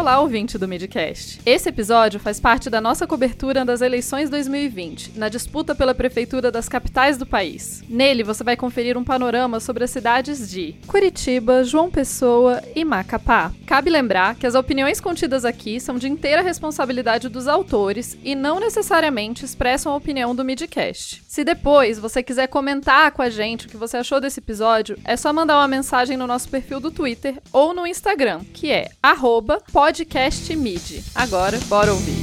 Olá, ouvinte do Midcast. Esse episódio faz parte da nossa cobertura das eleições 2020, na disputa pela prefeitura das capitais do país. Nele, você vai conferir um panorama sobre as cidades de Curitiba, João Pessoa e Macapá. Cabe lembrar que as opiniões contidas aqui são de inteira responsabilidade dos autores e não necessariamente expressam a opinião do Midcast. Se depois você quiser comentar com a gente o que você achou desse episódio, é só mandar uma mensagem no nosso perfil do Twitter ou no Instagram, que é arroba Podcast Mid. Agora, bora ouvir.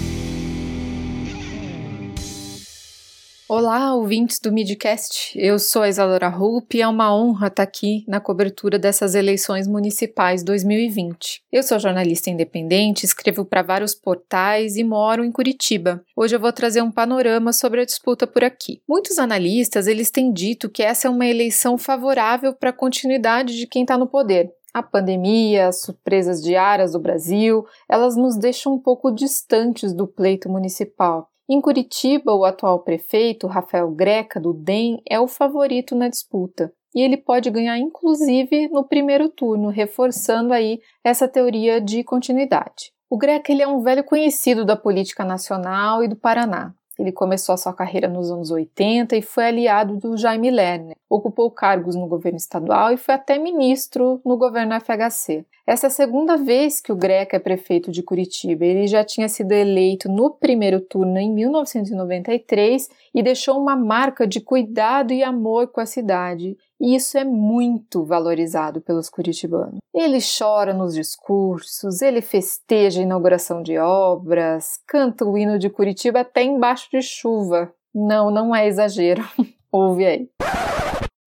Olá, ouvintes do Midcast. Eu sou a Isadora Rupp e é uma honra estar aqui na cobertura dessas eleições municipais 2020. Eu sou jornalista independente, escrevo para vários portais e moro em Curitiba. Hoje eu vou trazer um panorama sobre a disputa por aqui. Muitos analistas eles têm dito que essa é uma eleição favorável para a continuidade de quem está no poder, a pandemia, as surpresas diárias do Brasil, elas nos deixam um pouco distantes do pleito municipal. Em Curitiba, o atual prefeito, Rafael Greca, do DEM, é o favorito na disputa. E ele pode ganhar, inclusive, no primeiro turno, reforçando aí essa teoria de continuidade. O Greca ele é um velho conhecido da política nacional e do Paraná. Ele começou a sua carreira nos anos 80 e foi aliado do Jaime Lerner. Ocupou cargos no governo estadual e foi até ministro no governo FHC. Essa é a segunda vez que o Greca é prefeito de Curitiba. Ele já tinha sido eleito no primeiro turno em 1993 e deixou uma marca de cuidado e amor com a cidade. E isso é muito valorizado pelos curitibanos. Ele chora nos discursos, ele festeja a inauguração de obras, canta o hino de Curitiba até embaixo de chuva. Não, não é exagero. Ouve aí.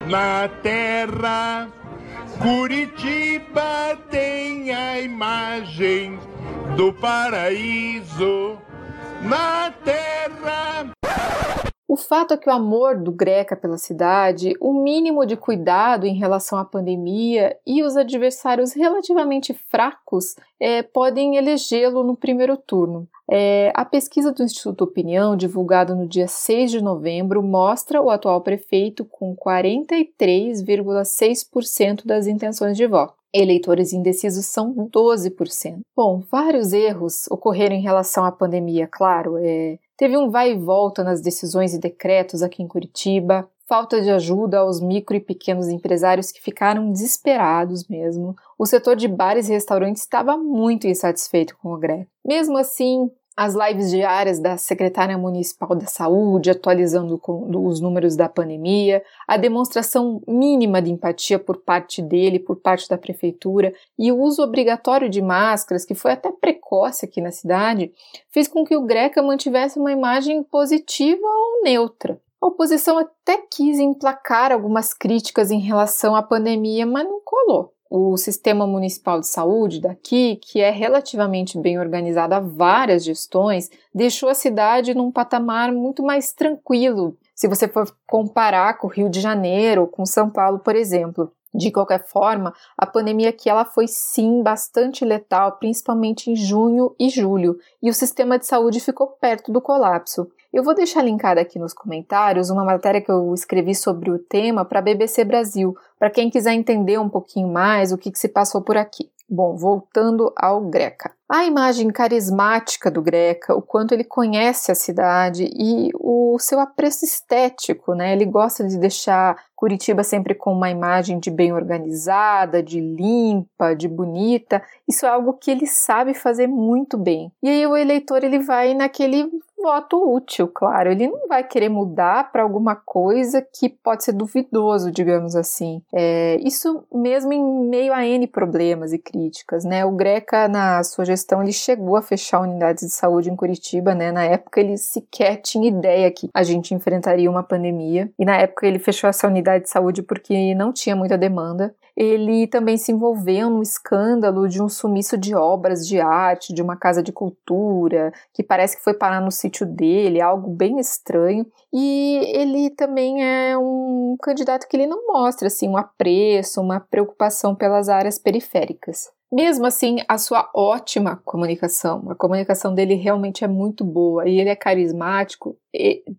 Na terra Curitiba tem a imagem do paraíso na terra. O fato é que o amor do Greca pela cidade, o mínimo de cuidado em relação à pandemia e os adversários relativamente fracos é, podem elegê-lo no primeiro turno. É, a pesquisa do Instituto Opinião, divulgada no dia 6 de novembro, mostra o atual prefeito com 43,6% das intenções de voto. Eleitores indecisos são 12%. Bom, vários erros ocorreram em relação à pandemia, claro. É, teve um vai e volta nas decisões e decretos aqui em Curitiba, falta de ajuda aos micro e pequenos empresários que ficaram desesperados mesmo. O setor de bares e restaurantes estava muito insatisfeito com o greve. Mesmo assim, as lives diárias da secretária municipal da saúde, atualizando os números da pandemia, a demonstração mínima de empatia por parte dele, por parte da prefeitura, e o uso obrigatório de máscaras, que foi até precoce aqui na cidade, fez com que o Greca mantivesse uma imagem positiva ou neutra. A oposição até quis emplacar algumas críticas em relação à pandemia, mas não colou o sistema municipal de saúde daqui, que é relativamente bem organizado há várias gestões, deixou a cidade num patamar muito mais tranquilo, se você for comparar com o Rio de Janeiro ou com São Paulo, por exemplo. De qualquer forma, a pandemia aqui ela foi sim bastante letal, principalmente em junho e julho, e o sistema de saúde ficou perto do colapso. Eu vou deixar linkada aqui nos comentários uma matéria que eu escrevi sobre o tema para a BBC Brasil, para quem quiser entender um pouquinho mais o que, que se passou por aqui. Bom, voltando ao Greca. A imagem carismática do Greca, o quanto ele conhece a cidade e o seu apreço estético, né? Ele gosta de deixar Curitiba sempre com uma imagem de bem organizada, de limpa, de bonita. Isso é algo que ele sabe fazer muito bem. E aí o eleitor ele vai naquele voto útil, claro. Ele não vai querer mudar para alguma coisa que pode ser duvidoso, digamos assim. É, isso mesmo em meio a N problemas e críticas, né? O Greca, na sua gestão, ele chegou a fechar unidades de saúde em Curitiba, né? Na época, ele sequer tinha ideia que a gente enfrentaria uma pandemia. E na época, ele fechou essa unidade de saúde porque não tinha muita demanda ele também se envolveu num escândalo de um sumiço de obras de arte, de uma casa de cultura, que parece que foi parar no sítio dele, algo bem estranho. E ele também é um candidato que ele não mostra assim um apreço, uma preocupação pelas áreas periféricas. Mesmo assim, a sua ótima comunicação, a comunicação dele realmente é muito boa e ele é carismático,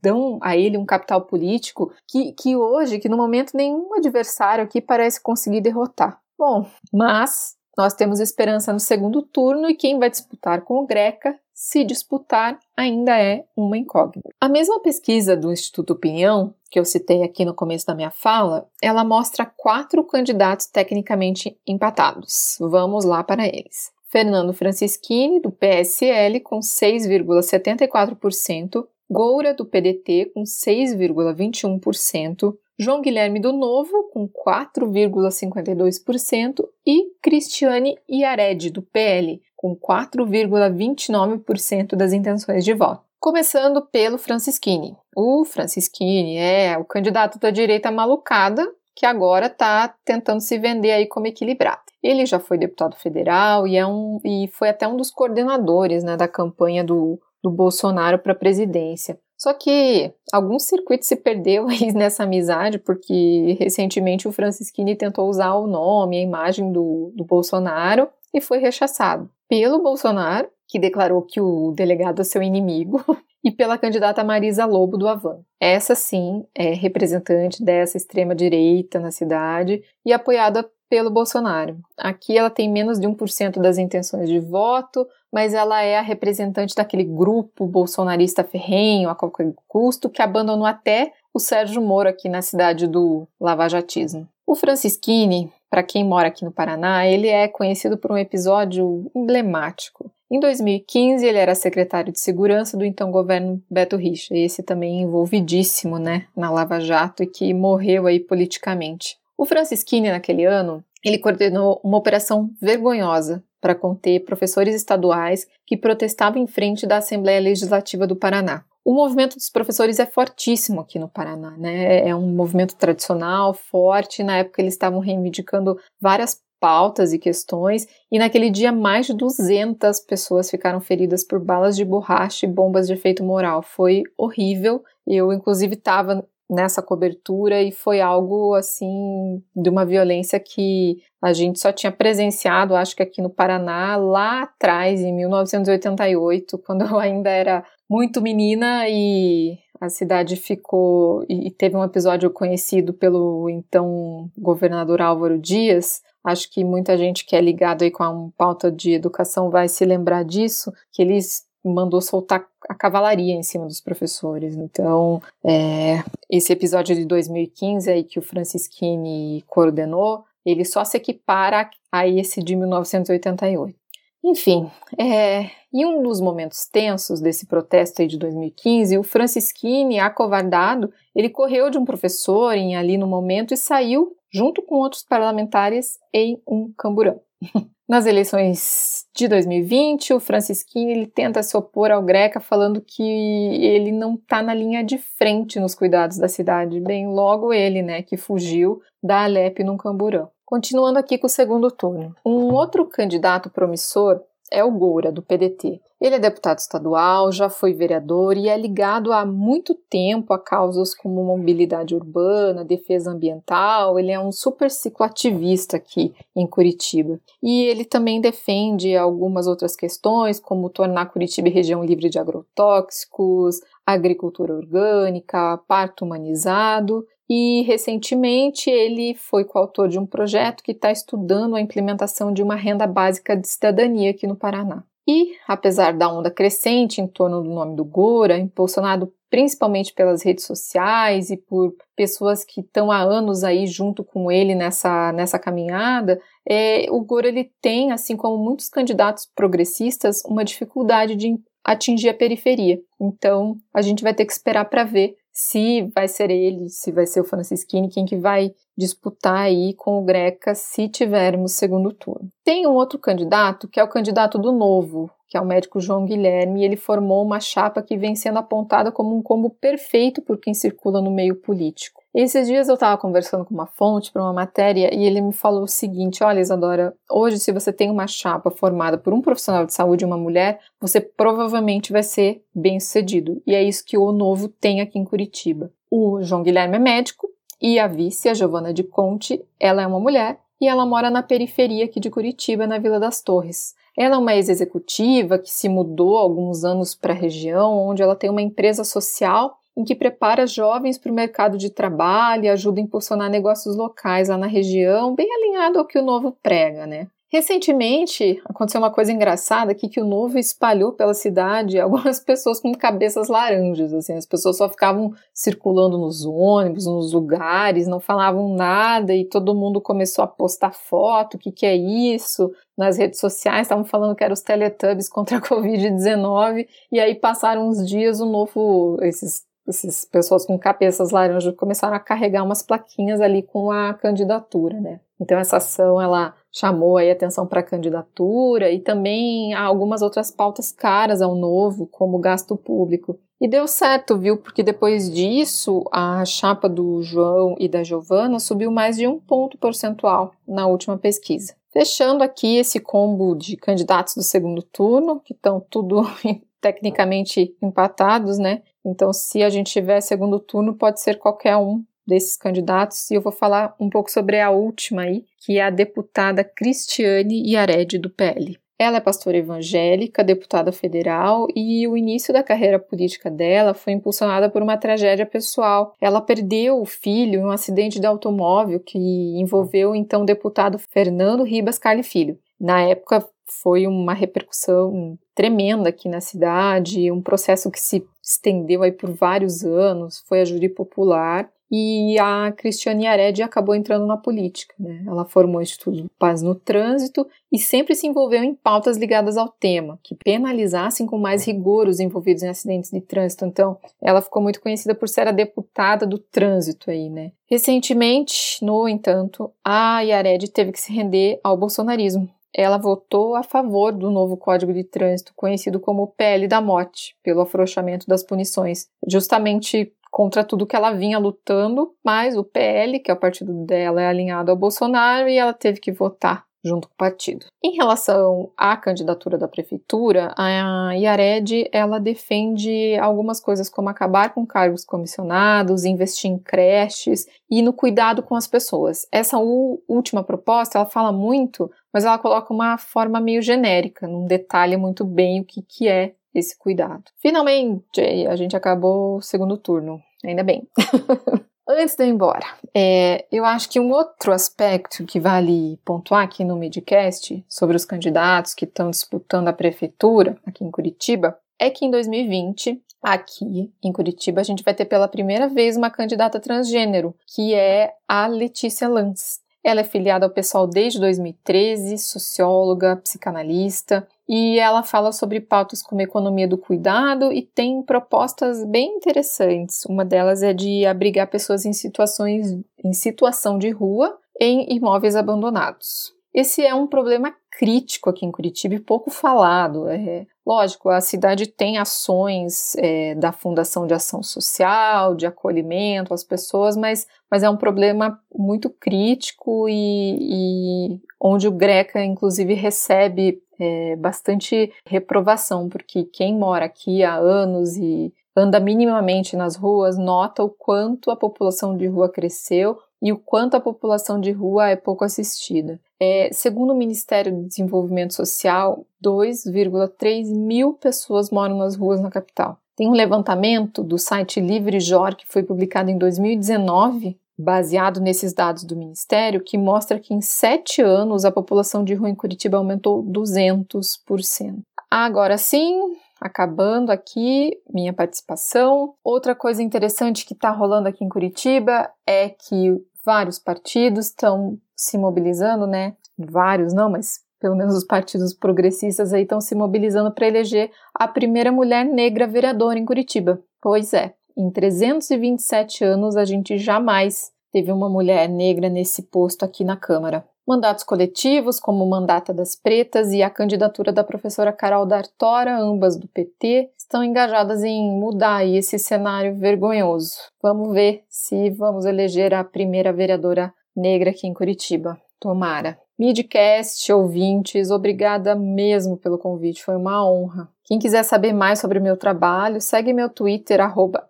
dão a ele um capital político que, que hoje, que no momento nenhum adversário aqui parece conseguir derrotar. Bom, mas nós temos esperança no segundo turno e quem vai disputar com o Greca, se disputar, ainda é uma incógnita. A mesma pesquisa do Instituto Opinião, que eu citei aqui no começo da minha fala, ela mostra quatro candidatos tecnicamente empatados. Vamos lá para eles. Fernando Francischini, do PSL, com 6,74%, Goura, do PDT, com 6,21%, João Guilherme do Novo, com 4,52%, e Cristiane Iared, do PL, com 4,29% das intenções de voto. Começando pelo Francischini. O Francischini é o candidato da direita malucada que agora está tentando se vender aí como equilibrado. Ele já foi deputado federal e, é um, e foi até um dos coordenadores né, da campanha do, do Bolsonaro para a presidência. Só que algum circuito se perdeu aí nessa amizade, porque recentemente o Francisquini tentou usar o nome, a imagem do, do Bolsonaro e foi rechaçado pelo Bolsonaro, que declarou que o delegado é seu inimigo, e pela candidata Marisa Lobo do Avan. Essa sim é representante dessa extrema direita na cidade e apoiada pelo Bolsonaro. Aqui ela tem menos de 1% das intenções de voto, mas ela é a representante daquele grupo bolsonarista ferrenho a qualquer custo que abandonou até o Sérgio Moro aqui na cidade do lavajatismo. O Francisquini, para quem mora aqui no Paraná, ele é conhecido por um episódio emblemático. Em 2015, ele era secretário de segurança do então governo Beto Richa, esse também envolvidíssimo, né, na Lava Jato e que morreu aí politicamente. O Francisquini, naquele ano, ele coordenou uma operação vergonhosa para conter professores estaduais que protestavam em frente da Assembleia Legislativa do Paraná. O movimento dos professores é fortíssimo aqui no Paraná, né? É um movimento tradicional, forte. Na época eles estavam reivindicando várias pautas e questões, e naquele dia mais de 200 pessoas ficaram feridas por balas de borracha e bombas de efeito moral. Foi horrível. Eu, inclusive, estava nessa cobertura e foi algo assim de uma violência que a gente só tinha presenciado, acho que aqui no Paraná, lá atrás, em 1988, quando eu ainda era muito menina e a cidade ficou e teve um episódio conhecido pelo então governador Álvaro Dias. Acho que muita gente que é ligado aí com a pauta de educação vai se lembrar disso, que eles mandou soltar a cavalaria em cima dos professores. Então, é, esse episódio de 2015 aí que o Francisquini coordenou, ele só se equipara a esse de 1988. Enfim, é, em um dos momentos tensos desse protesto de 2015, o Francisquini, acovardado, ele correu de um professor em, ali no momento e saiu junto com outros parlamentares em um camburão. Nas eleições de 2020, o Francisquini ele tenta se opor ao Greca, falando que ele não está na linha de frente nos cuidados da cidade. Bem, logo ele, né, que fugiu da Alep num camburão. Continuando aqui com o segundo turno. Um outro candidato promissor é o Goura, do PDT. Ele é deputado estadual, já foi vereador e é ligado há muito tempo a causas como mobilidade urbana, defesa ambiental. Ele é um super cicloativista aqui em Curitiba. E ele também defende algumas outras questões, como tornar Curitiba região livre de agrotóxicos, agricultura orgânica, parto humanizado e recentemente ele foi coautor de um projeto que está estudando a implementação de uma renda básica de cidadania aqui no Paraná. E, apesar da onda crescente em torno do nome do Gora, impulsionado principalmente pelas redes sociais e por pessoas que estão há anos aí junto com ele nessa, nessa caminhada, é, o Gora ele tem, assim como muitos candidatos progressistas, uma dificuldade de atingir a periferia. Então, a gente vai ter que esperar para ver se vai ser ele, se vai ser o Francisquini, quem que vai disputar aí com o Greca se tivermos segundo turno. Tem um outro candidato que é o candidato do Novo, que é o médico João Guilherme, e ele formou uma chapa que vem sendo apontada como um combo perfeito por quem circula no meio político. Esses dias eu estava conversando com uma fonte para uma matéria e ele me falou o seguinte: Olha, Isadora, hoje, se você tem uma chapa formada por um profissional de saúde e uma mulher, você provavelmente vai ser bem sucedido. E é isso que o Novo tem aqui em Curitiba. O João Guilherme é médico e a vice, a Giovana de Conte, ela é uma mulher e ela mora na periferia aqui de Curitiba, na Vila das Torres. Ela é uma ex-executiva que se mudou há alguns anos para a região, onde ela tem uma empresa social em que prepara jovens para o mercado de trabalho e ajuda a impulsionar negócios locais lá na região, bem alinhado ao que o novo prega, né? Recentemente, aconteceu uma coisa engraçada aqui que o Novo espalhou pela cidade algumas pessoas com cabeças laranjas, assim, as pessoas só ficavam circulando nos ônibus, nos lugares, não falavam nada e todo mundo começou a postar foto, o que que é isso? Nas redes sociais estavam falando que eram os Teletubbies contra a Covid-19 e aí passaram uns dias o Novo, esses essas pessoas com cabeças laranjas começaram a carregar umas plaquinhas ali com a candidatura, né? Então essa ação ela chamou aí atenção para a candidatura e também algumas outras pautas caras ao novo, como gasto público. E deu certo, viu? Porque depois disso, a chapa do João e da Giovana subiu mais de um ponto percentual na última pesquisa. Fechando aqui esse combo de candidatos do segundo turno, que estão tudo tecnicamente empatados, né? Então, se a gente tiver segundo turno, pode ser qualquer um desses candidatos e eu vou falar um pouco sobre a última aí, que é a deputada Cristiane Iared do PL. Ela é pastora evangélica, deputada federal e o início da carreira política dela foi impulsionada por uma tragédia pessoal. Ela perdeu o filho em um acidente de automóvel que envolveu então o deputado Fernando Ribas Carli Filho. Na época foi uma repercussão tremenda aqui na cidade, um processo que se estendeu aí por vários anos, foi a júri popular e a Cristiane Yared acabou entrando na política. Né? Ela formou o Instituto Paz no Trânsito e sempre se envolveu em pautas ligadas ao tema, que penalizassem com mais rigor os envolvidos em acidentes de trânsito. Então, ela ficou muito conhecida por ser a deputada do trânsito aí, né? Recentemente, no entanto, a Yared teve que se render ao bolsonarismo. Ela votou a favor do novo Código de Trânsito, conhecido como PL da Morte, pelo afrouxamento das punições, justamente contra tudo que ela vinha lutando, mas o PL, que é o partido dela, é alinhado ao Bolsonaro e ela teve que votar junto com o partido. Em relação à candidatura da prefeitura, a Iared ela defende algumas coisas como acabar com cargos comissionados, investir em creches e no cuidado com as pessoas. Essa última proposta, ela fala muito, mas ela coloca uma forma meio genérica, não detalha muito bem o que, que é esse cuidado. Finalmente, a gente acabou o segundo turno. Ainda bem. Antes de eu ir embora, é, eu acho que um outro aspecto que vale pontuar aqui no Midcast sobre os candidatos que estão disputando a prefeitura aqui em Curitiba é que em 2020, aqui em Curitiba, a gente vai ter pela primeira vez uma candidata transgênero, que é a Letícia Lanz. Ela é filiada ao pessoal desde 2013, socióloga, psicanalista, e ela fala sobre pautas como economia do cuidado e tem propostas bem interessantes. Uma delas é de abrigar pessoas em situações em situação de rua em imóveis abandonados. Esse é um problema crítico aqui em Curitiba e pouco falado. É, lógico, a cidade tem ações é, da Fundação de Ação Social, de acolhimento às pessoas, mas, mas é um problema muito crítico e, e onde o Greca, inclusive, recebe é, bastante reprovação, porque quem mora aqui há anos e anda minimamente nas ruas nota o quanto a população de rua cresceu e o quanto a população de rua é pouco assistida. É, segundo o Ministério do Desenvolvimento Social, 2,3 mil pessoas moram nas ruas na capital. Tem um levantamento do site LivreJor que foi publicado em 2019, baseado nesses dados do Ministério, que mostra que em sete anos a população de rua em Curitiba aumentou 200%. Agora sim, acabando aqui minha participação. Outra coisa interessante que está rolando aqui em Curitiba é que vários partidos estão se mobilizando, né? Vários não, mas pelo menos os partidos progressistas aí estão se mobilizando para eleger a primeira mulher negra vereadora em Curitiba. Pois é, em 327 anos a gente jamais teve uma mulher negra nesse posto aqui na Câmara. Mandatos coletivos, como o Mandata das Pretas e a candidatura da professora Carol D'Artora, ambas do PT, estão engajadas em mudar esse cenário vergonhoso. Vamos ver se vamos eleger a primeira vereadora negra aqui em Curitiba. Tomara. Midcast, ouvintes, obrigada mesmo pelo convite, foi uma honra. Quem quiser saber mais sobre o meu trabalho, segue meu Twitter, arroba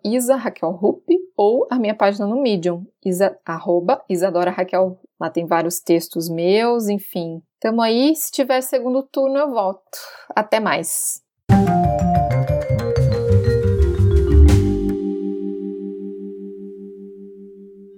ou a minha página no Medium, isa, arroba Isadora Raquel. Lá tem vários textos meus, enfim. Tamo aí, se tiver segundo turno eu volto. Até mais!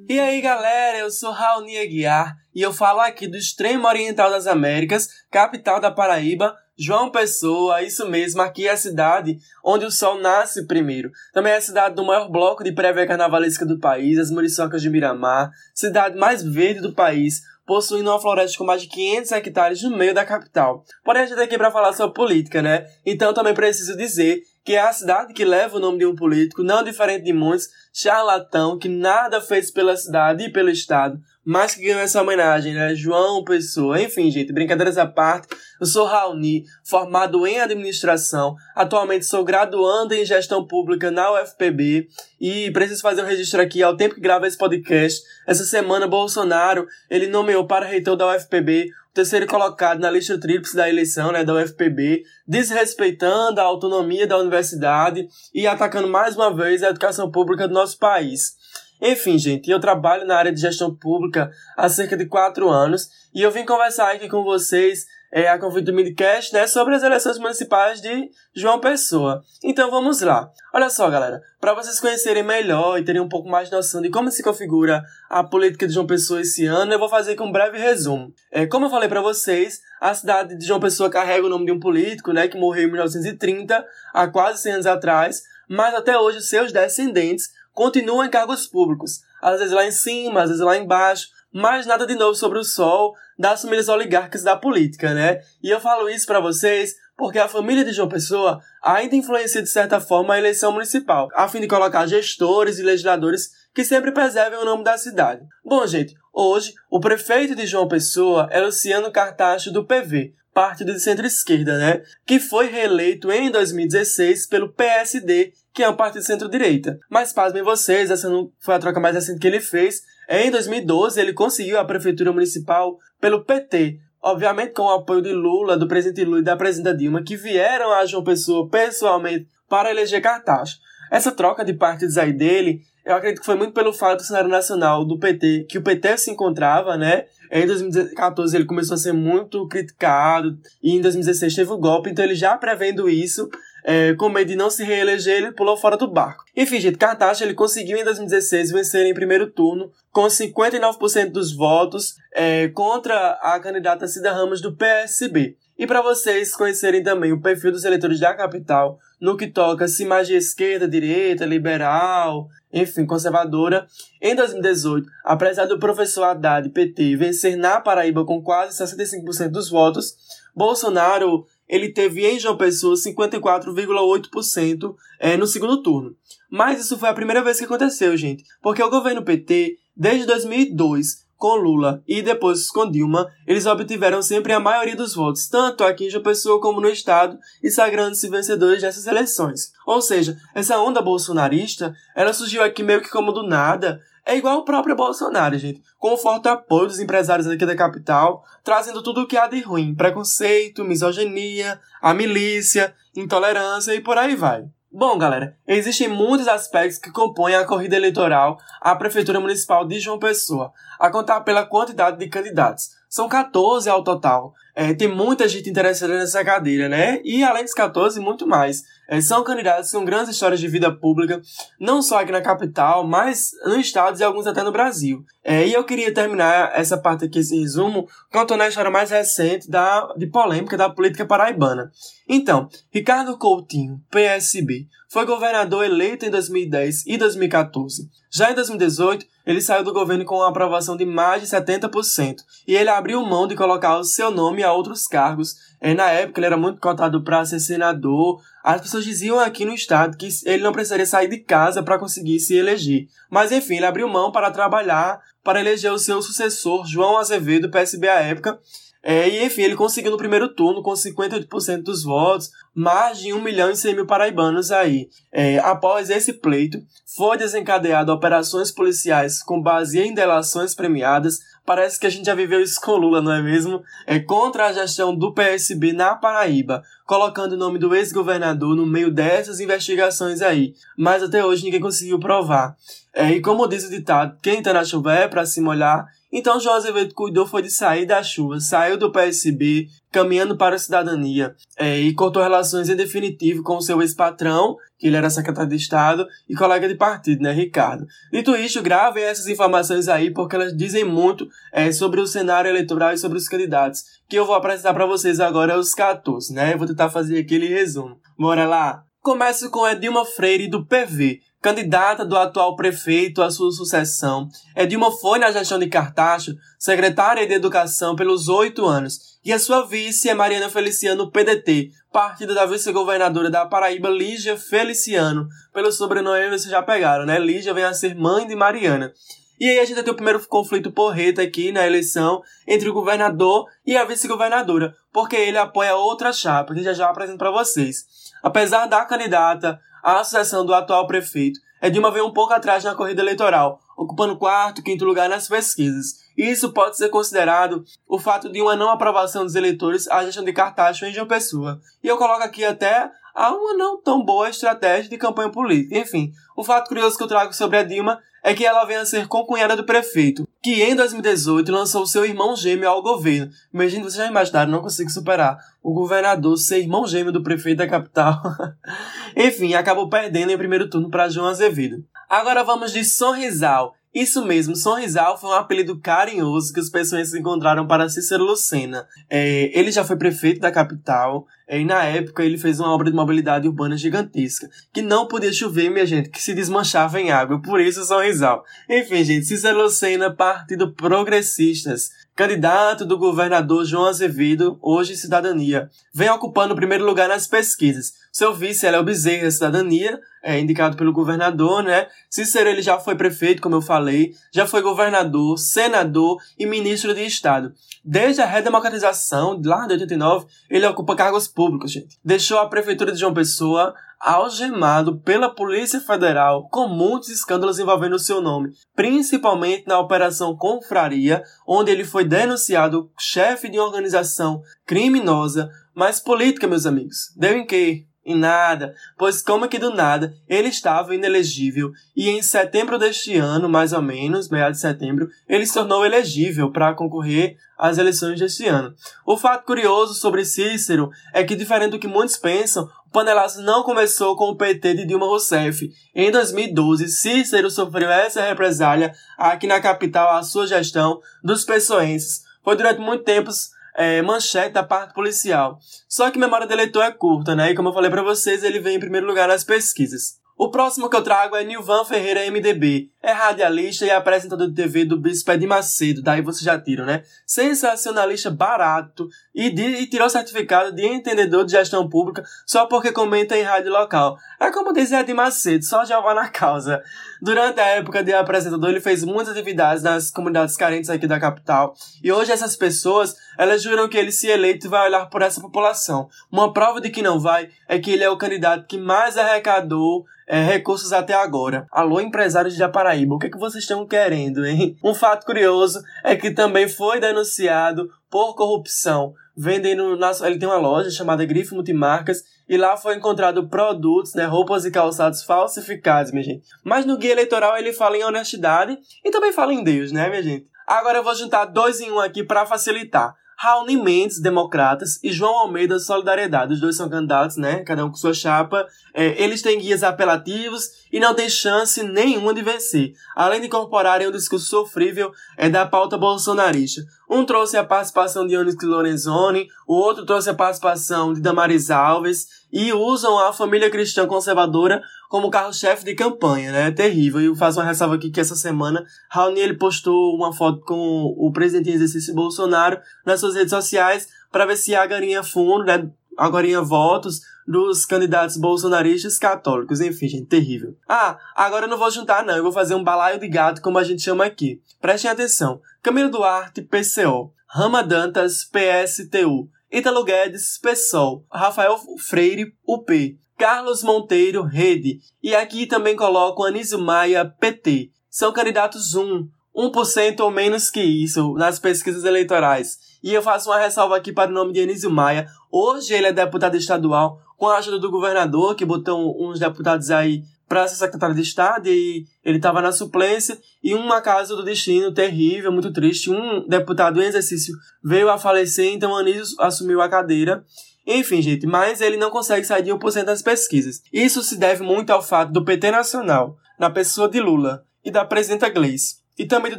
E aí galera, eu sou Raoni Aguiar e eu falo aqui do extremo oriental das Américas, capital da Paraíba, João Pessoa, isso mesmo, aqui é a cidade onde o sol nasce primeiro. Também é a cidade do maior bloco de prévia carnavalesca do país, as Muriçocas de Miramar, cidade mais verde do país, possuindo uma floresta com mais de 500 hectares no meio da capital. Porém, a gente tá aqui para falar sobre política, né? Então também preciso dizer que é a cidade que leva o nome de um político, não diferente de muitos, charlatão, que nada fez pela cidade e pelo Estado, mas que ganhou essa homenagem, né? João Pessoa. Enfim, gente, brincadeiras à parte, eu sou Raoni, formado em administração, atualmente sou graduando em gestão pública na UFPB e preciso fazer um registro aqui ao tempo que gravo esse podcast. Essa semana, Bolsonaro, ele nomeou para reitor da UFPB terceiro colocado na lista tríplice da eleição né, da UFPB, desrespeitando a autonomia da universidade e atacando mais uma vez a educação pública do nosso país. Enfim, gente, eu trabalho na área de gestão pública há cerca de quatro anos e eu vim conversar aqui com vocês é, a convite do Midcast, né, sobre as eleições municipais de João Pessoa. Então vamos lá. Olha só, galera, para vocês conhecerem melhor e terem um pouco mais de noção de como se configura a política de João Pessoa esse ano, eu vou fazer aqui um breve resumo. É, como eu falei para vocês, a cidade de João Pessoa carrega o nome de um político, né, que morreu em 1930, há quase 100 anos atrás, mas até hoje seus descendentes continuam em cargos públicos, às vezes lá em cima, às vezes lá embaixo, mas nada de novo sobre o sol das famílias oligarcas da política, né? E eu falo isso para vocês porque a família de João Pessoa ainda influencia de certa forma a eleição municipal, a fim de colocar gestores e legisladores que sempre preservem o nome da cidade. Bom, gente, hoje o prefeito de João Pessoa é Luciano Cartacho do PV, partido de centro-esquerda, né? Que foi reeleito em 2016 pelo PSD, que é um partido de centro-direita. Mas pasmem vocês, essa não foi a troca mais recente que ele fez, em 2012, ele conseguiu a prefeitura municipal pelo PT, obviamente com o apoio de Lula, do presidente Lula e da presidenta Dilma, que vieram a João Pessoa pessoalmente para eleger Cartaz. Essa troca de partidos aí dele, eu acredito que foi muito pelo fato do cenário nacional do PT, que o PT se encontrava, né? Em 2014 ele começou a ser muito criticado, e em 2016 teve o golpe, então ele já prevendo isso, é, com medo de não se reeleger, ele pulou fora do barco. Enfim, gente, Cartaxa ele conseguiu em 2016 vencer em primeiro turno com 59% dos votos é, contra a candidata Cida Ramos do PSB. E para vocês conhecerem também o perfil dos eleitores da capital, no que toca se mais de esquerda, direita, liberal, enfim, conservadora, em 2018, apesar do professor Haddad, PT, vencer na Paraíba com quase 65% dos votos, Bolsonaro ele teve em João Pessoa 54,8% é, no segundo turno. Mas isso foi a primeira vez que aconteceu, gente, porque o governo PT, desde 2002, com Lula e depois com Dilma, eles obtiveram sempre a maioria dos votos, tanto aqui em João Pessoa como no estado, e sagrando-se vencedores dessas eleições. Ou seja, essa onda bolsonarista, ela surgiu aqui meio que como do nada, é igual o próprio Bolsonaro, gente, com o forte apoio dos empresários aqui da capital, trazendo tudo o que há de ruim: preconceito, misoginia, a milícia, intolerância e por aí vai. Bom, galera, existem muitos aspectos que compõem a corrida eleitoral à Prefeitura Municipal de João Pessoa, a contar pela quantidade de candidatos. São 14 ao total. É, tem muita gente interessada nessa cadeira, né? E além dos 14, muito mais. É, são candidatos com grandes histórias de vida pública, não só aqui na capital, mas no estado e alguns até no Brasil. É, e eu queria terminar essa parte aqui, esse resumo, contando a história mais recente da, de polêmica da política paraibana. Então, Ricardo Coutinho, PSB, foi governador eleito em 2010 e 2014. Já em 2018, ele saiu do governo com uma aprovação de mais de 70%, e ele abriu mão de colocar o seu nome a outros cargos. E, na época, ele era muito cotado para ser senador. As pessoas diziam aqui no estado que ele não precisaria sair de casa para conseguir se eleger. Mas, enfim, ele abriu mão para trabalhar para eleger o seu sucessor, João Azevedo, PSB à época, é, e enfim, ele conseguiu no primeiro turno com 58% dos votos, mais de 1 milhão e 100 mil paraibanos aí. É, após esse pleito, foi desencadeado operações policiais com base em delações premiadas. Parece que a gente já viveu isso com Lula, não é mesmo? É contra a gestão do PSB na Paraíba, colocando o nome do ex-governador no meio dessas investigações aí. Mas até hoje ninguém conseguiu provar. É, e como diz o ditado, quem tá na chuva é para se molhar, Então João Azevedo cuidou foi de sair da chuva, saiu do PSB, caminhando para a cidadania, é, e cortou relações em definitivo com o seu ex-patrão, que ele era secretário de Estado, e colega de partido, né, Ricardo. Dito isto, gravem essas informações aí, porque elas dizem muito é, sobre o cenário eleitoral e sobre os candidatos, que eu vou apresentar para vocês agora os 14, né? Eu vou tentar fazer aquele resumo. Bora lá! Começo com Edilma Freire, do PV, candidata do atual prefeito à sua sucessão. Edilma foi na gestão de Cartacho secretária de Educação pelos oito anos, e a sua vice é Mariana Feliciano, PDT, partido da vice-governadora da Paraíba, Lígia Feliciano. Pelo sobrenome vocês já pegaram, né? Lígia vem a ser mãe de Mariana. E aí a gente tem o primeiro conflito porreta aqui na eleição entre o governador e a vice-governadora, porque ele apoia outra chapa, que já já apresento para vocês. Apesar da candidata à sucessão do atual prefeito, Edilma veio um pouco atrás na corrida eleitoral, ocupando quarto, quinto lugar nas pesquisas. E isso pode ser considerado o fato de uma não aprovação dos eleitores à gestão de Cartacho em João Pessoa. E eu coloco aqui até a uma não tão boa estratégia de campanha política. Enfim, um fato curioso que eu trago sobre a Dilma é que ela vem a ser concunhada do prefeito, que em 2018 lançou seu irmão gêmeo ao governo. Imagina, vocês já imaginaram, não consigo superar. O governador ser irmão gêmeo do prefeito da capital. Enfim, acabou perdendo em primeiro turno para João Azevedo. Agora vamos de Sorrisal. Isso mesmo, Sorrisal foi um apelido carinhoso que os pessoas encontraram para Cícero Lucena. É, ele já foi prefeito da capital é, e na época ele fez uma obra de mobilidade urbana gigantesca, que não podia chover, minha gente, que se desmanchava em água, por isso Sorrisal. Enfim, gente, Cícero Lucena, Partido Progressistas, candidato do governador João Azevedo, hoje Cidadania, vem ocupando o primeiro lugar nas pesquisas. Seu vice é o Bezerra, Cidadania, é indicado pelo governador, né? Cícero ele já foi prefeito, como eu falei, já foi governador, senador e ministro de Estado. Desde a redemocratização, lá de 89, ele ocupa cargos públicos, gente. Deixou a prefeitura de João Pessoa algemado pela Polícia Federal com muitos escândalos envolvendo o seu nome, principalmente na Operação Confraria, onde ele foi denunciado chefe de uma organização criminosa, mas política, meus amigos. Deu em quê? Em nada, pois como que do nada ele estava inelegível e em setembro deste ano, mais ou menos, meados de setembro, ele se tornou elegível para concorrer às eleições deste ano. O fato curioso sobre Cícero é que, diferente do que muitos pensam, o panelaço não começou com o PT de Dilma Rousseff. Em 2012, Cícero sofreu essa represália aqui na capital à sua gestão dos pessoenses. Foi durante muito tempo é, manchete da parte policial. Só que memória do eleitor é curta, né? E como eu falei para vocês, ele vem em primeiro lugar nas pesquisas. O próximo que eu trago é Nilvan Ferreira MDB. É radialista e apresentador de TV do Bispo de Macedo, daí vocês já tiram, né? Sensacionalista barato e, de, e tirou certificado de entendedor de gestão pública só porque comenta em rádio local. É como diz Ed Macedo, só já vai na causa. Durante a época de apresentador, ele fez muitas atividades nas comunidades carentes aqui da capital. E hoje essas pessoas, elas juram que ele se eleito vai olhar por essa população. Uma prova de que não vai é que ele é o candidato que mais arrecadou é, recursos até agora. Alô, empresários de Japaraíba, o que, é que vocês estão querendo, hein? Um fato curioso é que também foi denunciado por corrupção. Vendendo na, ele tem uma loja chamada Grifo Multimarcas e lá foi encontrado produtos, né, roupas e calçados falsificados, minha gente. Mas no guia eleitoral ele fala em honestidade e também fala em Deus, né, minha gente? Agora eu vou juntar dois em um aqui para facilitar. Raoni Mendes, Democratas, e João Almeida, Solidariedade. Os dois são candidatos, né? Cada um com sua chapa. É, eles têm guias apelativos e não têm chance nenhuma de vencer, além de incorporarem um discurso sofrível é, da pauta bolsonarista. Um trouxe a participação de Onyx Lorenzoni, o outro trouxe a participação de Damaris Alves, e usam a família cristã conservadora como carro-chefe de campanha, né? É terrível. E eu faço uma ressalva aqui que essa semana Raoni ele postou uma foto com o presidente em exercício Bolsonaro nas suas redes sociais para ver se há garinha fundo, né? Agora votos dos candidatos bolsonaristas católicos. Enfim, gente, terrível. Ah, agora eu não vou juntar, não. Eu vou fazer um balaio de gato, como a gente chama aqui. Prestem atenção. Camilo Duarte, PCO. Rama Dantas, PSTU. Italo Guedes, PSOL. Rafael Freire, UP. Carlos Monteiro, Rede. E aqui também coloco Anísio Maia, PT. São candidatos 1, 1% ou menos que isso nas pesquisas eleitorais. E eu faço uma ressalva aqui para o nome de Anísio Maia. Hoje ele é deputado estadual com a ajuda do governador, que botou uns deputados aí para ser secretário de Estado e ele estava na suplência e uma casa do destino terrível, muito triste, um deputado em exercício veio a falecer, então Anísio assumiu a cadeira. Enfim, gente, mas ele não consegue sair de 1% das pesquisas. Isso se deve muito ao fato do PT Nacional, na pessoa de Lula, e da presidenta Gleice, e também do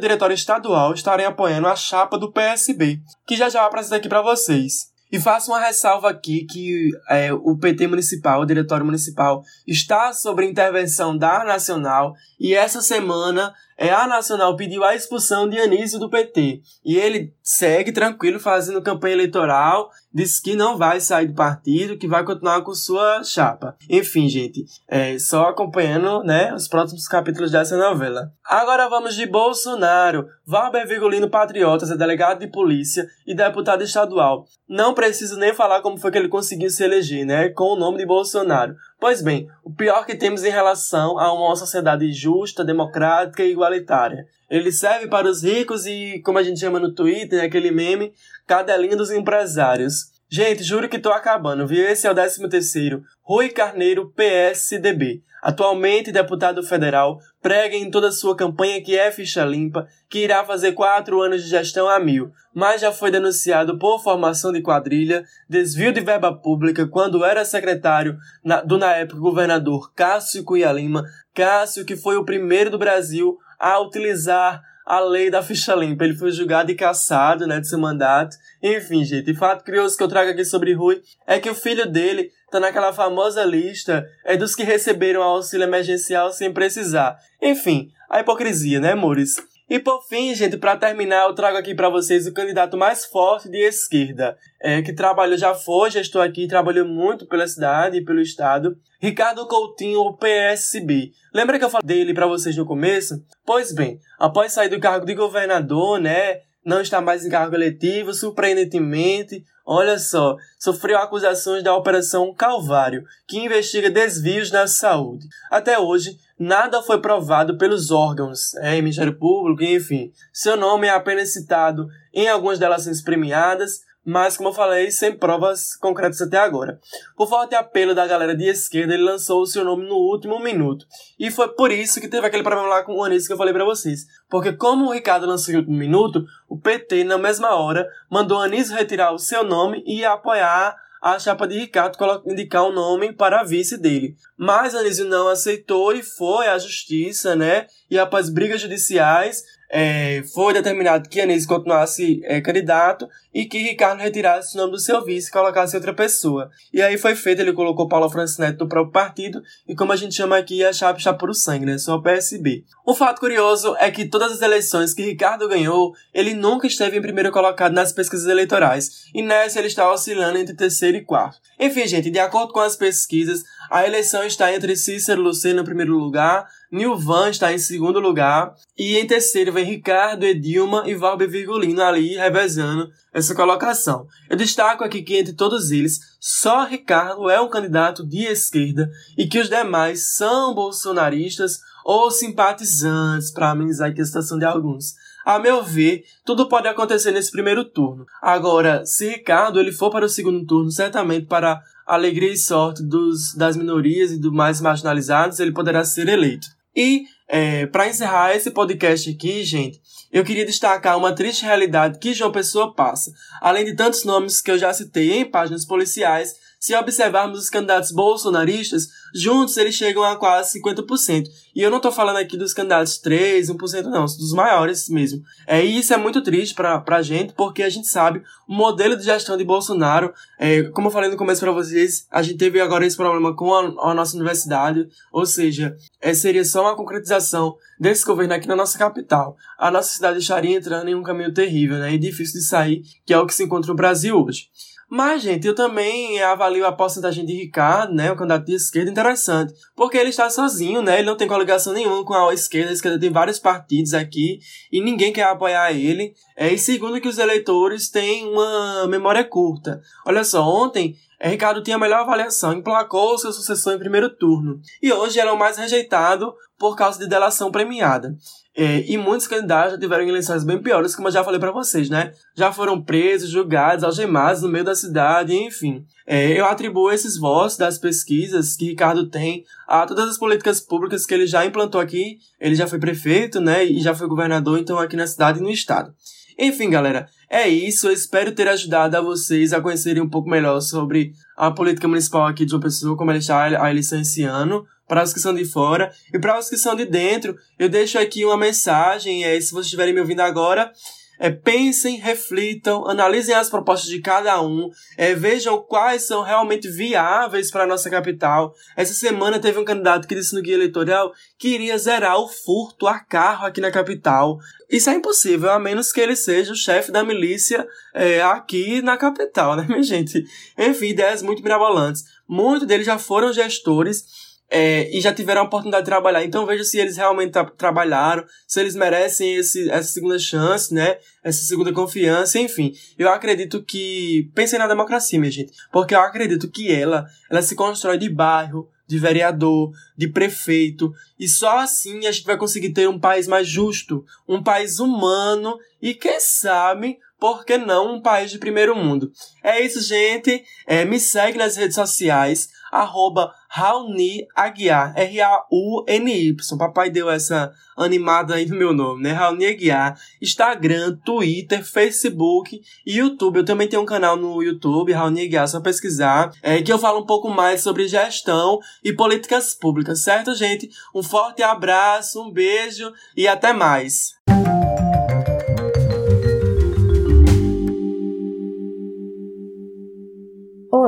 diretório estadual estarem apoiando a chapa do PSB, que já já vou apresentar aqui para vocês. E faço uma ressalva aqui que é, o PT municipal, o diretório municipal, está sobre intervenção da Nacional e essa semana é, a Nacional pediu a expulsão de Anísio do PT. E ele segue tranquilo fazendo campanha eleitoral, diz que não vai sair do partido, que vai continuar com sua chapa. Enfim, gente, é, só acompanhando né, os próximos capítulos dessa novela. Agora vamos de Bolsonaro. Valber Vigolino Patriotas é delegado de polícia e deputado estadual. Não preciso nem falar como foi que ele conseguiu se eleger, né? Com o nome de Bolsonaro. Pois bem, o pior que temos em relação a uma sociedade justa, democrática e igualitária. Ele serve para os ricos e, como a gente chama no Twitter, aquele meme, cadelinho dos empresários. Gente, juro que tô acabando, viu? Esse é o 13 terceiro. Rui Carneiro, PSDB. Atualmente deputado federal, prega em toda sua campanha que é ficha limpa, que irá fazer quatro anos de gestão a mil, mas já foi denunciado por formação de quadrilha, desvio de verba pública quando era secretário do na época governador Cássio Cunha Lima, Cássio que foi o primeiro do Brasil a utilizar a lei da ficha limpa. Ele foi julgado e cassado, né, de seu mandato. Enfim, gente, e fato curioso que eu trago aqui sobre Rui é que o filho dele tá naquela famosa lista é dos que receberam auxílio emergencial sem precisar. Enfim, a hipocrisia, né, amores? E por fim, gente, para terminar, eu trago aqui para vocês o candidato mais forte de esquerda, é, que trabalhou, já foi, já estou aqui, trabalhou muito pela cidade e pelo estado, Ricardo Coutinho, o PSB. Lembra que eu falei dele para vocês no começo? Pois bem, após sair do cargo de governador, né, não está mais em cargo eletivo, surpreendentemente, olha só, sofreu acusações da Operação Calvário, que investiga desvios na saúde. Até hoje, nada foi provado pelos órgãos, é, Ministério Público, enfim. Seu nome é apenas citado em algumas delações premiadas, mas como eu falei, sem provas concretas até agora. Por forte apelo da galera de esquerda, ele lançou o seu nome no último minuto. E foi por isso que teve aquele problema lá com o Anísio que eu falei para vocês. Porque como o Ricardo lançou no último minuto, o PT, na mesma hora, mandou o Anísio retirar o seu nome e apoiar a chapa de Ricardo indicar um nome para a vice dele. Mas Anísio não aceitou e foi à justiça, né? E após brigas judiciais, é, foi determinado que Anísio continuasse é, candidato e que Ricardo retirasse o nome do seu vice e colocasse outra pessoa. E aí foi feito, ele colocou Paulo Francis Neto do próprio partido e como a gente chama aqui, a chapa está por o sangue, né? Só o PSB. Um fato curioso é que todas as eleições que Ricardo ganhou, ele nunca esteve em primeiro colocado nas pesquisas eleitorais e nessa ele está oscilando entre terceiro e quarto. Enfim, gente, de acordo com as pesquisas, a eleição está entre Cícero Lucena em primeiro lugar, Nilvan está em segundo lugar. E em terceiro vem Ricardo, Edilma e Valber Virgulino ali revezando essa colocação. Eu destaco aqui que entre todos eles, só Ricardo é um candidato de esquerda e que os demais são bolsonaristas ou simpatizantes, para amenizar aqui a situação de alguns. A meu ver, tudo pode acontecer nesse primeiro turno. Agora, se Ricardo ele for para o segundo turno, certamente para alegria e sorte dos, das minorias e dos mais marginalizados, ele poderá ser eleito. E, é, para encerrar esse podcast aqui, gente, eu queria destacar uma triste realidade que João Pessoa passa. Além de tantos nomes que eu já citei em páginas policiais, se observarmos os candidatos bolsonaristas, juntos eles chegam a quase 50%. E eu não estou falando aqui dos candidatos 3, 1%, não, dos maiores mesmo. É, e isso é muito triste para a gente, porque a gente sabe o modelo de gestão de Bolsonaro. É, como eu falei no começo para vocês, a gente teve agora esse problema com a, a nossa universidade, ou seja, é, seria só uma concretização desse governo aqui na nossa capital. A nossa cidade estaria entrando em um caminho terrível né, e difícil de sair, que é o que se encontra no Brasil hoje. Mas, gente, eu também avalio a porcentagem de Ricardo, né, o candidato de esquerda, interessante. Porque ele está sozinho, né, ele não tem coligação nenhuma com a esquerda. A esquerda tem vários partidos aqui e ninguém quer apoiar ele. É, e segundo que os eleitores têm uma memória curta. Olha só, ontem é, Ricardo tinha a melhor avaliação, emplacou seu sucessor em primeiro turno. E hoje era o mais rejeitado por causa de delação premiada. É, e muitos candidatos já tiveram eleições bem piores, como eu já falei para vocês, né? Já foram presos, julgados, algemados no meio da cidade, enfim. É, eu atribuo esses votos das pesquisas que Ricardo tem a todas as políticas públicas que ele já implantou aqui. Ele já foi prefeito, né? E já foi governador, então, aqui na cidade e no estado. Enfim, galera, é isso. Eu espero ter ajudado a vocês a conhecerem um pouco melhor sobre a política municipal aqui de uma pessoa, como ela está a eleição esse ano para os que são de fora e para os que são de dentro. Eu deixo aqui uma mensagem, é, se vocês estiverem me ouvindo agora, é, pensem, reflitam, analisem as propostas de cada um, é, vejam quais são realmente viáveis para a nossa capital. Essa semana teve um candidato que disse no guia eleitoral que iria zerar o furto a carro aqui na capital. Isso é impossível, a menos que ele seja o chefe da milícia é, aqui na capital, né, minha gente? Enfim, ideias muito mirabolantes. Muitos deles já foram gestores é, e já tiveram a oportunidade de trabalhar. Então veja se eles realmente tra trabalharam, se eles merecem esse, essa segunda chance, né? Essa segunda confiança, enfim. Eu acredito que. Pensem na democracia, minha gente. Porque eu acredito que ela, ela se constrói de bairro, de vereador, de prefeito, e só assim a gente vai conseguir ter um país mais justo, um país humano e, quem sabe, por que não um país de primeiro mundo? É isso, gente. É, me segue nas redes sociais, arroba Raoni Aguiar, R-A-U-N-Y. Papai deu essa animada aí no meu nome, né? Raoni Aguiar. Instagram, Twitter, Facebook e YouTube. Eu também tenho um canal no YouTube, Raoni Aguiar, só pesquisar, é, que eu falo um pouco mais sobre gestão e políticas públicas, certo, gente? Um forte abraço, um beijo e até mais.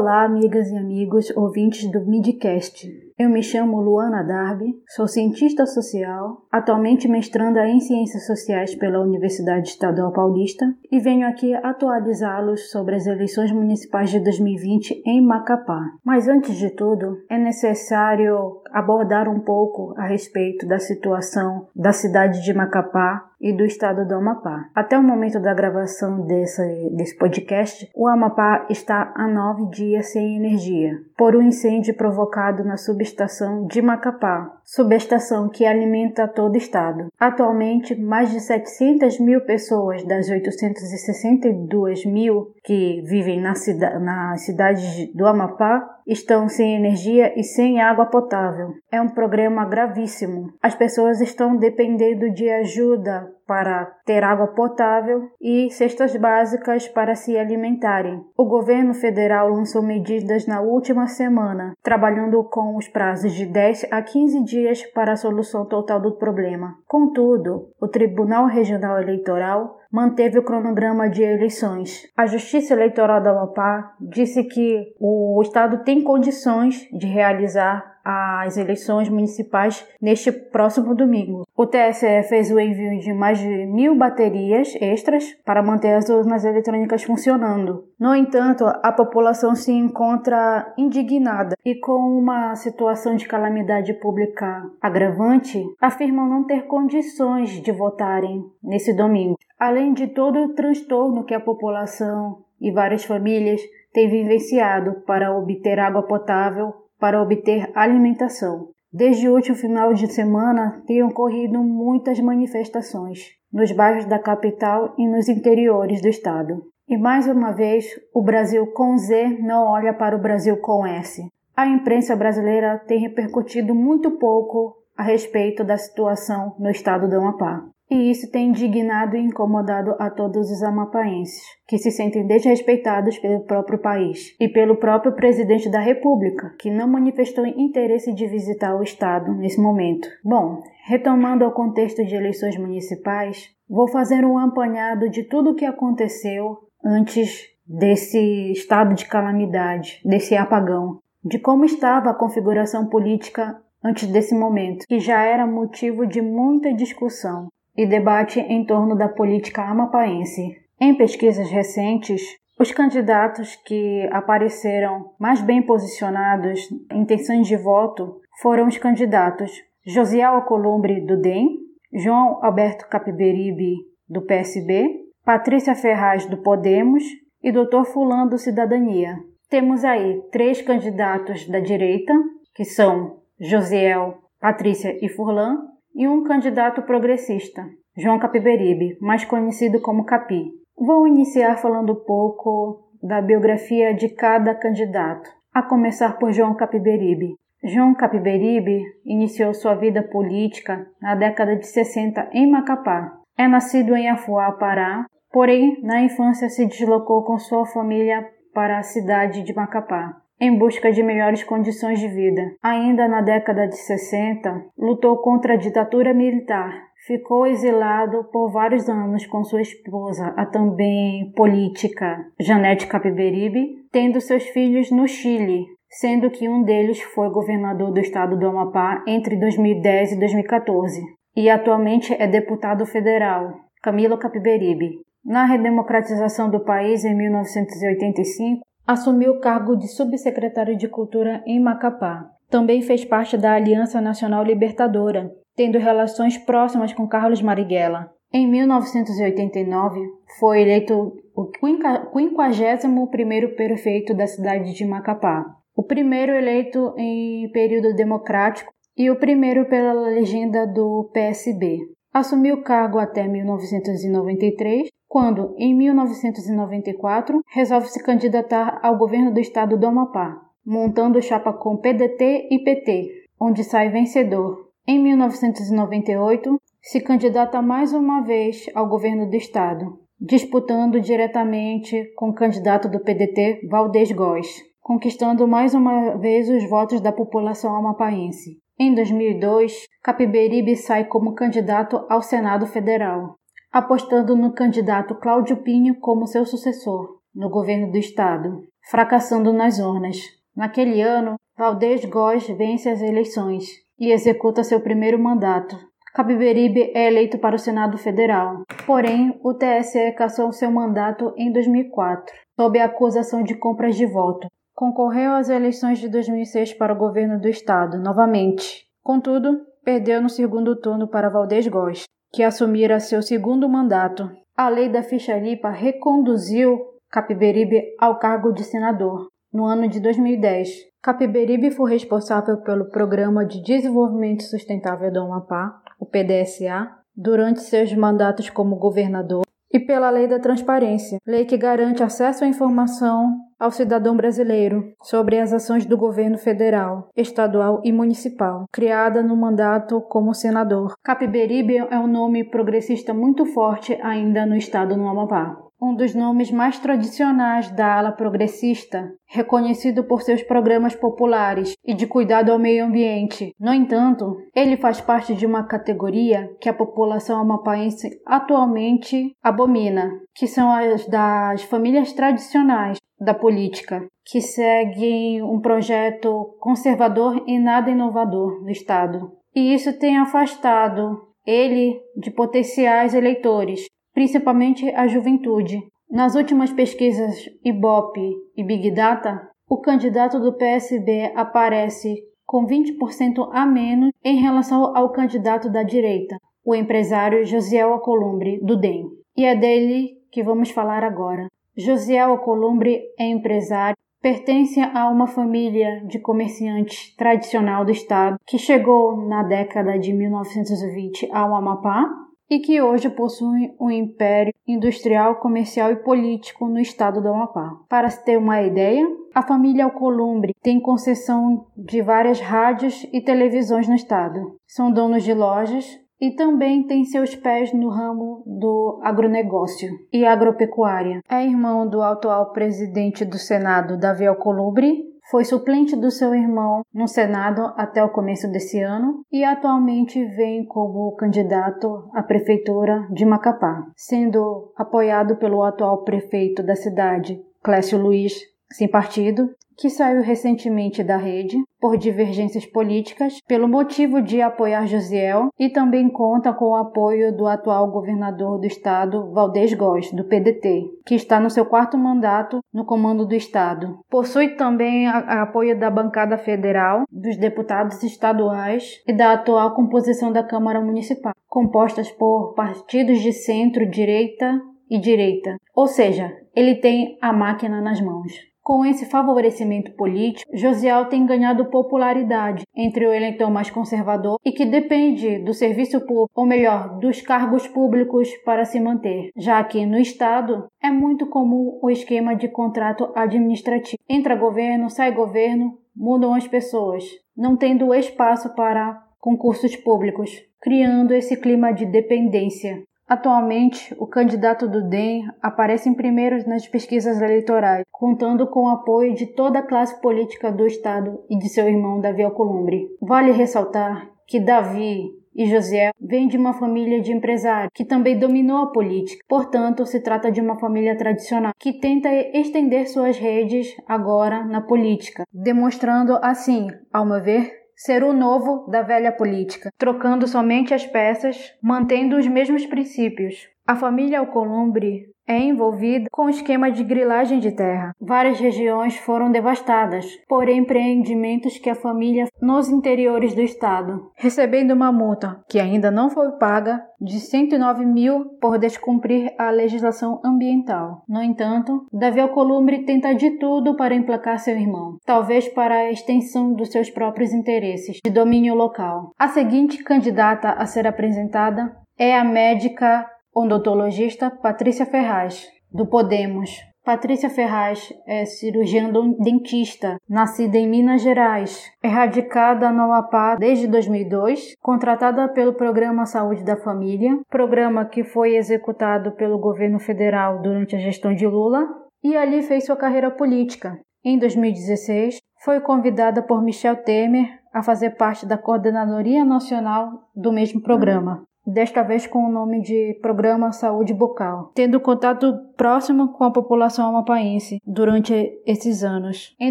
Olá, amigas e amigos ouvintes do Midcast. Eu me chamo Luana Darby, sou cientista social, atualmente mestranda em Ciências Sociais pela Universidade Estadual Paulista e venho aqui atualizá-los sobre as eleições municipais de 2020 em Macapá. Mas antes de tudo, é necessário abordar um pouco a respeito da situação da cidade de Macapá e do estado do Amapá. Até o momento da gravação desse, desse podcast, o Amapá está há nove dias sem energia, por um incêndio provocado na subestação de Macapá, subestação que alimenta todo o estado. Atualmente, mais de 700 mil pessoas das 862 mil que vivem na, cida na cidade do Amapá estão sem energia e sem água potável. É um problema gravíssimo. As pessoas estão dependendo de ajuda para ter água potável e cestas básicas para se alimentarem. O governo federal lançou medidas na última semana, trabalhando com os prazos de 10 a 15 dias para a solução total do problema. Contudo, o Tribunal Regional Eleitoral manteve o cronograma de eleições. A Justiça Eleitoral da Amapá disse que o Estado tem condições de realizar as eleições municipais neste próximo domingo. O TSE fez o envio de mais de mil baterias extras para manter as urnas eletrônicas funcionando. No entanto, a população se encontra indignada e, com uma situação de calamidade pública agravante, afirmam não ter condições de votarem nesse domingo. Além de todo o transtorno que a população e várias famílias têm vivenciado para obter água potável para obter alimentação. Desde o último final de semana, têm ocorrido muitas manifestações nos bairros da capital e nos interiores do estado. E mais uma vez, o Brasil com Z não olha para o Brasil com S. A imprensa brasileira tem repercutido muito pouco a respeito da situação no estado do Amapá e isso tem indignado e incomodado a todos os amapaenses, que se sentem desrespeitados pelo próprio país e pelo próprio presidente da República, que não manifestou interesse de visitar o estado nesse momento. Bom, retomando ao contexto de eleições municipais, vou fazer um apanhado de tudo o que aconteceu antes desse estado de calamidade, desse apagão, de como estava a configuração política antes desse momento, que já era motivo de muita discussão e debate em torno da política amapaense. Em pesquisas recentes, os candidatos que apareceram mais bem posicionados em intenções de voto foram os candidatos Josiel Alcolumbre, do DEM, João Alberto Capiberibe, do PSB, Patrícia Ferraz, do Podemos e Dr. Fulano, do Cidadania. Temos aí três candidatos da direita, que são Josiel, Patrícia e Furlan, e um candidato progressista, João Capiberibe, mais conhecido como Capi. Vou iniciar falando um pouco da biografia de cada candidato, a começar por João Capiberibe. João Capiberibe iniciou sua vida política na década de 60 em Macapá. É nascido em Afuá, Pará, porém na infância se deslocou com sua família para a cidade de Macapá, em busca de melhores condições de vida. Ainda na década de 60, lutou contra a ditadura militar. Ficou exilado por vários anos com sua esposa, a também política Janete Capiberibe, tendo seus filhos no Chile, sendo que um deles foi governador do estado do Amapá entre 2010 e 2014, e atualmente é deputado federal, Camilo Capiberibe. Na redemocratização do país em 1985, assumiu o cargo de subsecretário de Cultura em Macapá. Também fez parte da Aliança Nacional Libertadora, tendo relações próximas com Carlos Marighella. Em 1989, foi eleito o 51º prefeito da cidade de Macapá o primeiro eleito em período democrático e o primeiro pela legenda do PSB. Assumiu o cargo até 1993, quando, em 1994, resolve se candidatar ao governo do estado do Amapá, montando chapa com PDT e PT, onde sai vencedor. Em 1998, se candidata mais uma vez ao governo do estado, disputando diretamente com o candidato do PDT, Valdez Góes conquistando mais uma vez os votos da população amapaense. Em 2002, Capiberibe sai como candidato ao Senado Federal, apostando no candidato Cláudio Pinho como seu sucessor no governo do estado, fracassando nas urnas. Naquele ano, Valdez Góes vence as eleições e executa seu primeiro mandato. Capiberibe é eleito para o Senado Federal, porém o TSE cassou seu mandato em 2004, sob a acusação de compras de voto, Concorreu às eleições de 2006 para o governo do estado, novamente. Contudo, perdeu no segundo turno para Valdez Góes, que assumira seu segundo mandato. A lei da ficha limpa reconduziu Capiberibe ao cargo de senador no ano de 2010. Capiberibe foi responsável pelo Programa de Desenvolvimento Sustentável do Amapá, o PDSA, durante seus mandatos como governador e pela Lei da Transparência, lei que garante acesso à informação ao cidadão brasileiro sobre as ações do governo federal, estadual e municipal, criada no mandato como senador. Capiberibe é um nome progressista muito forte ainda no estado do Amapá um dos nomes mais tradicionais da ala progressista, reconhecido por seus programas populares e de cuidado ao meio ambiente. No entanto, ele faz parte de uma categoria que a população amapaense atualmente abomina, que são as das famílias tradicionais da política, que seguem um projeto conservador e nada inovador no Estado. E isso tem afastado ele de potenciais eleitores, principalmente a juventude. Nas últimas pesquisas Ibope e Big Data, o candidato do PSB aparece com 20% a menos em relação ao candidato da direita, o empresário Josiel Acolumbre, do DEM. E é dele que vamos falar agora. Josiel Acolumbre é empresário, pertence a uma família de comerciantes tradicional do estado que chegou na década de 1920 ao Amapá e que hoje possui um império industrial, comercial e político no estado do Amapá. Para se ter uma ideia, a família Alcolumbre tem concessão de várias rádios e televisões no estado. São donos de lojas e também tem seus pés no ramo do agronegócio e agropecuária. É irmão do atual presidente do Senado, Davi Alcolumbre, foi suplente do seu irmão no Senado até o começo desse ano e atualmente vem como candidato à prefeitura de Macapá, sendo apoiado pelo atual prefeito da cidade, Clécio Luiz, sem partido, que saiu recentemente da rede por divergências políticas, pelo motivo de apoiar Josiel e também conta com o apoio do atual governador do estado, Valdez Góes, do PDT, que está no seu quarto mandato no comando do estado. Possui também a, apoio da bancada federal, dos deputados estaduais e da atual composição da Câmara Municipal, compostas por partidos de centro, direita e direita. Ou seja, ele tem a máquina nas mãos. Com esse favorecimento político, Josial tem ganhado popularidade entre o eleitor mais conservador e que depende do serviço público, ou melhor, dos cargos públicos para se manter, já que no Estado é muito comum o esquema de contrato administrativo. Entra governo, sai governo, mudam as pessoas, não tendo espaço para concursos públicos, criando esse clima de dependência. Atualmente, o candidato do DEM aparece em primeiros nas pesquisas eleitorais, contando com o apoio de toda a classe política do Estado e de seu irmão Davi Alcolumbre. Vale ressaltar que Davi e José vêm de uma família de empresários que também dominou a política. Portanto, se trata de uma família tradicional que tenta estender suas redes agora na política, demonstrando assim, ao meu ver, ser o novo da velha política, trocando somente as peças, mantendo os mesmos princípios. A família Alcolumbre é envolvida com o esquema de grilagem de terra. Várias regiões foram devastadas por empreendimentos que a família nos interiores do estado, recebendo uma multa que ainda não foi paga de 109 mil por descumprir a legislação ambiental. No entanto, Davi Alcolumbre tenta de tudo para emplacar seu irmão, talvez para a extensão dos seus próprios interesses de domínio local. A seguinte candidata a ser apresentada é a médica odontologista Patrícia Ferraz, do Podemos. Patrícia Ferraz é cirurgiã dentista, nascida em Minas Gerais, é radicada no Amapá desde 2002, contratada pelo Programa Saúde da Família, programa que foi executado pelo governo federal durante a gestão de Lula, e ali fez sua carreira política. Em 2016, foi convidada por Michel Temer a fazer parte da coordenadoria nacional do mesmo programa desta vez com o nome de Programa Saúde Bucal, tendo contato próximo com a população amapaense durante esses anos. Em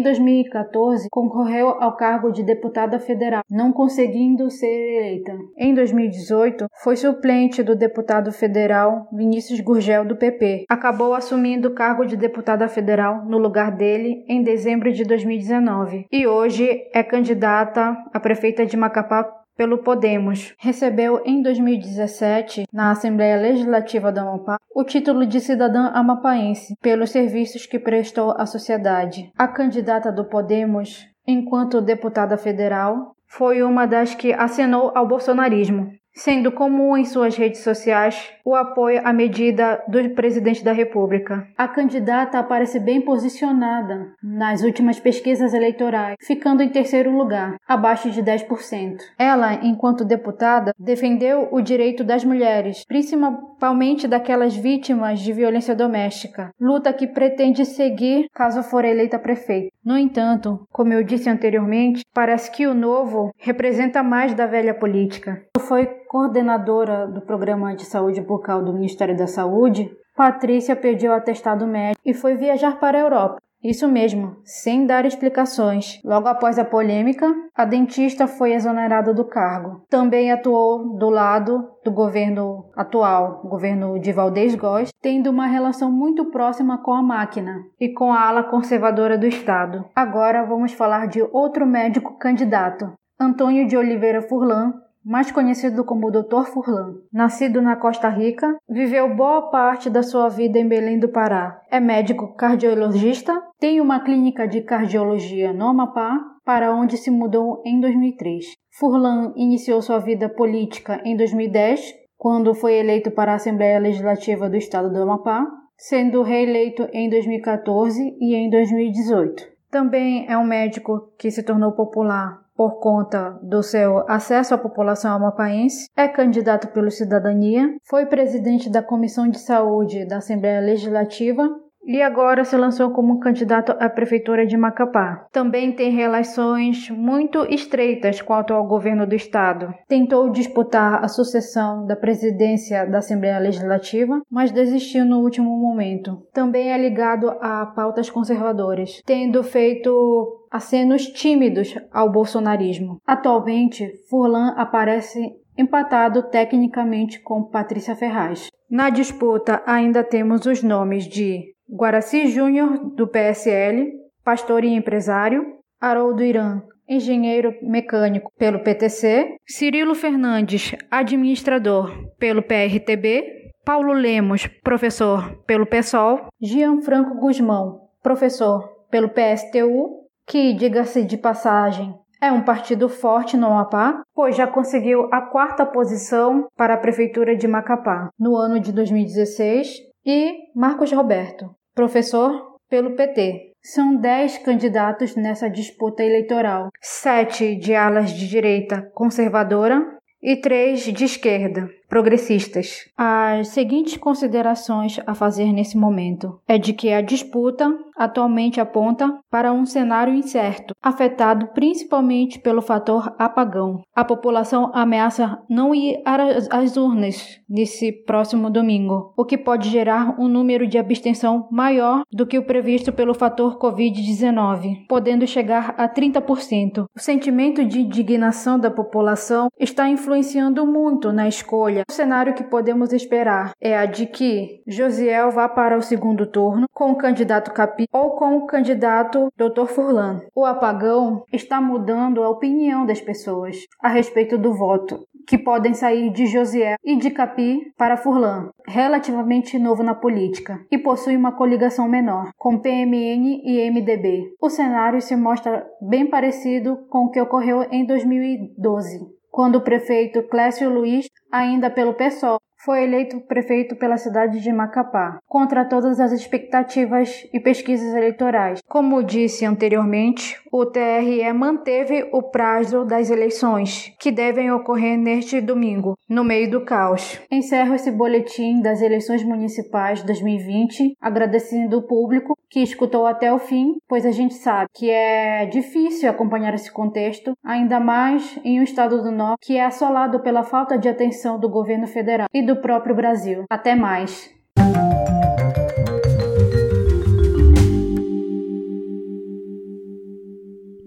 2014, concorreu ao cargo de deputada federal, não conseguindo ser eleita. Em 2018, foi suplente do deputado federal Vinícius Gurgel do PP. Acabou assumindo o cargo de deputada federal no lugar dele em dezembro de 2019 e hoje é candidata a prefeita de Macapá pelo Podemos. Recebeu em 2017, na Assembleia Legislativa do Amapá, o título de cidadã amapaense pelos serviços que prestou à sociedade. A candidata do Podemos, enquanto deputada federal, foi uma das que acenou ao bolsonarismo sendo comum em suas redes sociais o apoio à medida do presidente da República. A candidata aparece bem posicionada nas últimas pesquisas eleitorais, ficando em terceiro lugar, abaixo de 10%. Ela, enquanto deputada, defendeu o direito das mulheres, principalmente daquelas vítimas de violência doméstica, luta que pretende seguir caso for eleita prefeita. No entanto, como eu disse anteriormente, parece que o novo representa mais da velha política. Foi coordenadora do Programa de Saúde Bucal do Ministério da Saúde, Patrícia pediu atestado médico e foi viajar para a Europa. Isso mesmo, sem dar explicações. Logo após a polêmica, a dentista foi exonerada do cargo. Também atuou do lado do governo atual, governo de Valdez Góes, tendo uma relação muito próxima com a máquina e com a ala conservadora do Estado. Agora vamos falar de outro médico candidato, Antônio de Oliveira Furlan, mais conhecido como Dr. Furlan. Nascido na Costa Rica, viveu boa parte da sua vida em Belém do Pará. É médico cardiologista, tem uma clínica de cardiologia no Amapá, para onde se mudou em 2003. Furlan iniciou sua vida política em 2010, quando foi eleito para a Assembleia Legislativa do Estado do Amapá, sendo reeleito em 2014 e em 2018. Também é um médico que se tornou popular por conta do seu acesso à população amapaense, é candidato pelo Cidadania, foi presidente da Comissão de Saúde da Assembleia Legislativa e agora se lançou como candidato à prefeitura de Macapá. Também tem relações muito estreitas com o atual governo do estado. Tentou disputar a sucessão da presidência da Assembleia Legislativa, mas desistiu no último momento. Também é ligado a pautas conservadoras, tendo feito acenos tímidos ao bolsonarismo. Atualmente, Furlan aparece empatado tecnicamente com Patrícia Ferraz. Na disputa ainda temos os nomes de Guaraci Júnior, do PSL, pastor e empresário, Haroldo Irã, engenheiro mecânico pelo PTC, Cirilo Fernandes, administrador pelo PRTB, Paulo Lemos, professor pelo PSOL, Gianfranco Guzmão, professor pelo PSTU, que, diga-se de passagem, é um partido forte no Amapá, pois já conseguiu a quarta posição para a Prefeitura de Macapá no ano de 2016, e Marcos Roberto, professor pelo PT. São dez candidatos nessa disputa eleitoral, sete de alas de direita conservadora e três de esquerda progressistas. As seguintes considerações a fazer nesse momento é de que a disputa atualmente aponta para um cenário incerto, afetado principalmente pelo fator apagão. A população ameaça não ir às urnas nesse próximo domingo, o que pode gerar um número de abstenção maior do que o previsto pelo fator Covid-19, podendo chegar a 30%. O sentimento de indignação da população está influenciando muito na escolha O cenário que podemos esperar é a de que Josiel vá para o segundo turno com o candidato Capi ou com o candidato Dr. Furlan. O apagão está mudando a opinião das pessoas a respeito do voto, que podem sair de Josiel e de Capi para Furlan, relativamente novo na política, e possui uma coligação menor, com PMN e MDB. O cenário se mostra bem parecido com o que ocorreu em 2012 quando o prefeito Clécio Luiz, ainda pelo PSOL, foi eleito prefeito pela cidade de Macapá, contra todas as expectativas e pesquisas eleitorais. Como disse anteriormente, o TRE manteve o prazo das eleições, que devem ocorrer neste domingo, no meio do caos. Encerro esse boletim das eleições municipais 2020, agradecendo o público que escutou até o fim, pois a gente sabe que é difícil acompanhar esse contexto, ainda mais em um estado do norte que é assolado pela falta de atenção do governo federal e do próprio Brasil. Até mais!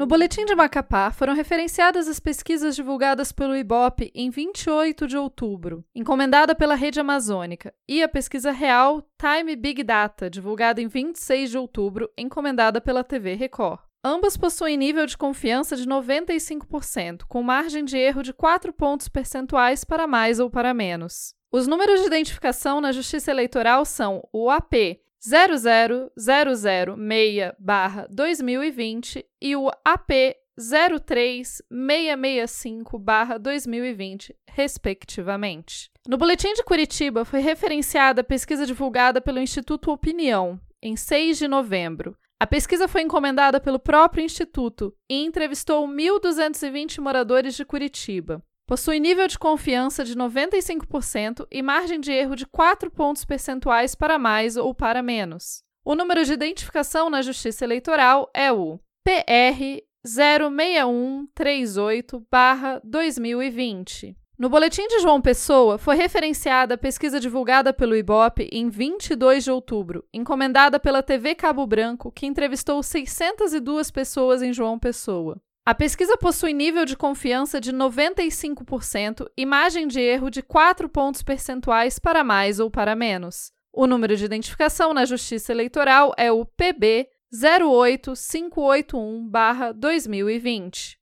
No Boletim de Macapá foram referenciadas as pesquisas divulgadas pelo IBOP em 28 de outubro, encomendada pela Rede Amazônica, e a pesquisa real Time Big Data, divulgada em 26 de outubro, encomendada pela TV Record. Ambas possuem nível de confiança de 95%, com margem de erro de 4 pontos percentuais para mais ou para menos. Os números de identificação na Justiça Eleitoral são o AP 00006-2020 e o AP 03665-2020, respectivamente. No Boletim de Curitiba foi referenciada a pesquisa divulgada pelo Instituto Opinião, em 6 de novembro. A pesquisa foi encomendada pelo próprio Instituto e entrevistou 1.220 moradores de Curitiba. Possui nível de confiança de 95% e margem de erro de 4 pontos percentuais para mais ou para menos. O número de identificação na Justiça Eleitoral é o PR 06138-2020. No boletim de João Pessoa, foi referenciada a pesquisa divulgada pelo IBOP em 22 de outubro, encomendada pela TV Cabo Branco, que entrevistou 602 pessoas em João Pessoa. A pesquisa possui nível de confiança de 95% e margem de erro de 4 pontos percentuais para mais ou para menos. O número de identificação na Justiça Eleitoral é o PB 08581-2020.